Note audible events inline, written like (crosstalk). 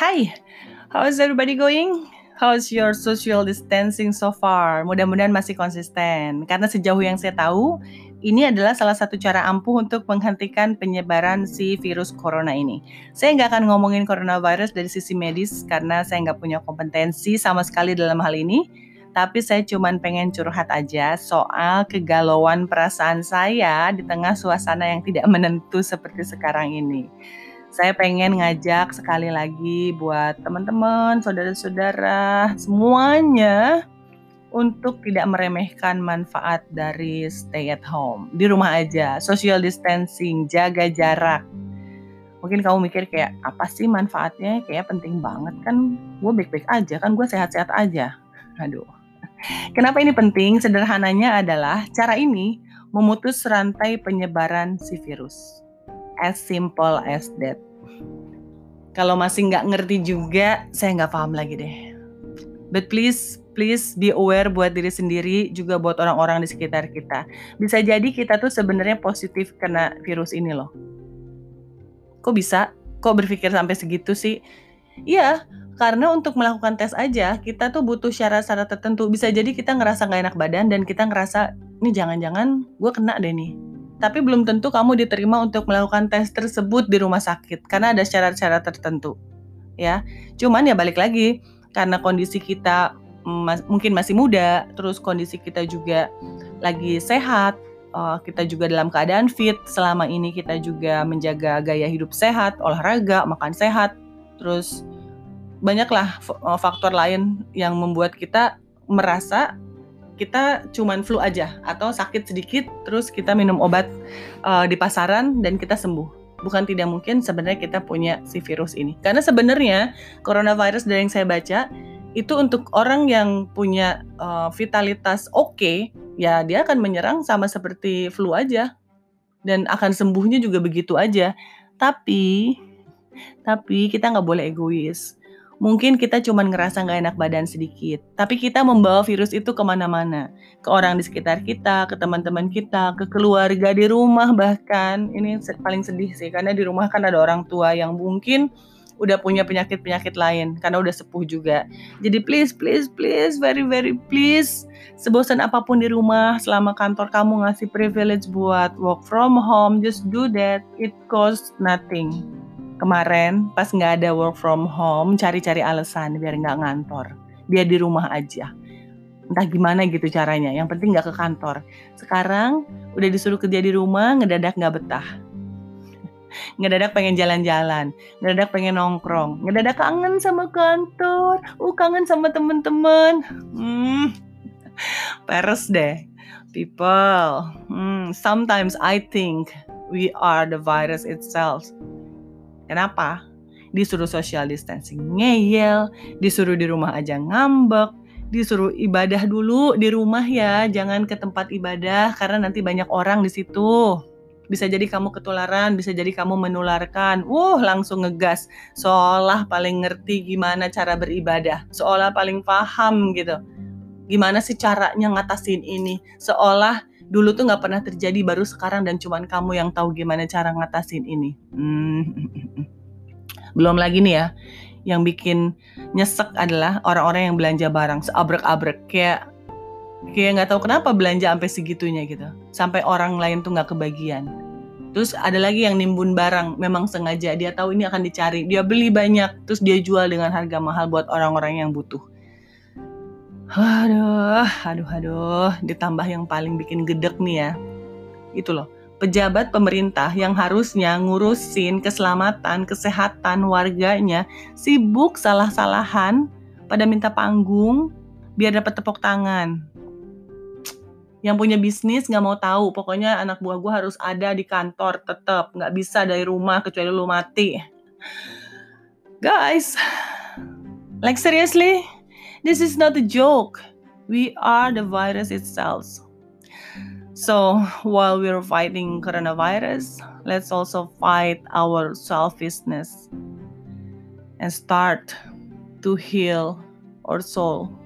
Hi, how's everybody going? How's your social distancing so far? Mudah-mudahan masih konsisten. Karena sejauh yang saya tahu, ini adalah salah satu cara ampuh untuk menghentikan penyebaran si virus corona ini. Saya nggak akan ngomongin coronavirus dari sisi medis karena saya nggak punya kompetensi sama sekali dalam hal ini tapi saya cuma pengen curhat aja soal kegalauan perasaan saya di tengah suasana yang tidak menentu seperti sekarang ini. Saya pengen ngajak sekali lagi buat teman-teman, saudara-saudara, semuanya untuk tidak meremehkan manfaat dari stay at home. Di rumah aja, social distancing, jaga jarak. Mungkin kamu mikir kayak, apa sih manfaatnya? Kayak penting banget kan, gue baik-baik aja, kan gue sehat-sehat aja. Aduh. Kenapa ini penting? Sederhananya adalah cara ini memutus rantai penyebaran si virus as simple as that. Kalau masih nggak ngerti juga, saya nggak paham lagi deh. But please, please be aware buat diri sendiri, juga buat orang-orang di sekitar kita. Bisa jadi kita tuh sebenarnya positif kena virus ini loh. Kok bisa? Kok berpikir sampai segitu sih? Iya, karena untuk melakukan tes aja kita tuh butuh syarat-syarat tertentu. Bisa jadi kita ngerasa nggak enak badan dan kita ngerasa ini jangan-jangan gue kena deh nih tapi belum tentu kamu diterima untuk melakukan tes tersebut di rumah sakit karena ada syarat-syarat tertentu. Ya, cuman ya balik lagi karena kondisi kita mas, mungkin masih muda, terus kondisi kita juga lagi sehat, uh, kita juga dalam keadaan fit. Selama ini kita juga menjaga gaya hidup sehat, olahraga, makan sehat, terus banyaklah eh, faktor lain yang membuat kita merasa kita cuman flu aja atau sakit sedikit terus kita minum obat uh, di pasaran dan kita sembuh. Bukan tidak mungkin sebenarnya kita punya si virus ini. Karena sebenarnya coronavirus dari yang saya baca itu untuk orang yang punya uh, vitalitas oke, okay, ya dia akan menyerang sama seperti flu aja dan akan sembuhnya juga begitu aja. Tapi tapi kita nggak boleh egois Mungkin kita cuma ngerasa nggak enak badan sedikit, tapi kita membawa virus itu ke mana-mana. Ke orang di sekitar kita, ke teman-teman kita, ke keluarga di rumah bahkan. Ini paling sedih sih, karena di rumah kan ada orang tua yang mungkin udah punya penyakit-penyakit lain karena udah sepuh juga. Jadi please, please, please, very, very please, sebosan apa pun di rumah, selama kantor kamu ngasih privilege buat work from home, just do that. It costs nothing kemarin pas nggak ada work from home cari-cari alasan biar nggak ngantor. Dia di rumah aja. Entah gimana gitu caranya yang penting nggak ke kantor. Sekarang udah disuruh kerja di rumah ngedadak nggak betah. (laughs) Ngedadak pengen jalan-jalan ngedadak pengen nongkrong ngedadak kangen sama kantor. Uh kangen sama temen-temen. Hmm (laughs) peres deh. People hmm, sometimes I think we are the virus itself Kenapa? Disuruh social distancing ngeyel, disuruh di rumah aja ngambek, disuruh ibadah dulu di rumah ya, jangan ke tempat ibadah karena nanti banyak orang di situ. Bisa jadi kamu ketularan, bisa jadi kamu menularkan. Wuh, langsung ngegas. Seolah paling ngerti gimana cara beribadah. Seolah paling paham gitu. Gimana sih caranya ngatasin ini. Seolah dulu tuh nggak pernah terjadi baru sekarang dan cuman kamu yang tahu gimana cara ngatasin ini. Hmm. (laughs) Belum lagi nih ya, yang bikin nyesek adalah orang-orang yang belanja barang seabrek-abrek kayak kayak nggak tahu kenapa belanja sampai segitunya gitu, sampai orang lain tuh nggak kebagian. Terus ada lagi yang nimbun barang, memang sengaja dia tahu ini akan dicari, dia beli banyak, terus dia jual dengan harga mahal buat orang-orang yang butuh. Aduh, aduh, aduh, ditambah yang paling bikin gedek nih ya. Itu loh, pejabat pemerintah yang harusnya ngurusin keselamatan, kesehatan warganya sibuk salah-salahan pada minta panggung biar dapat tepuk tangan. Yang punya bisnis nggak mau tahu, pokoknya anak buah gue harus ada di kantor tetap, nggak bisa dari rumah kecuali lu mati. Guys, like seriously? This is not a joke. We are the virus itself. So while we're fighting coronavirus, let's also fight our selfishness and start to heal our soul.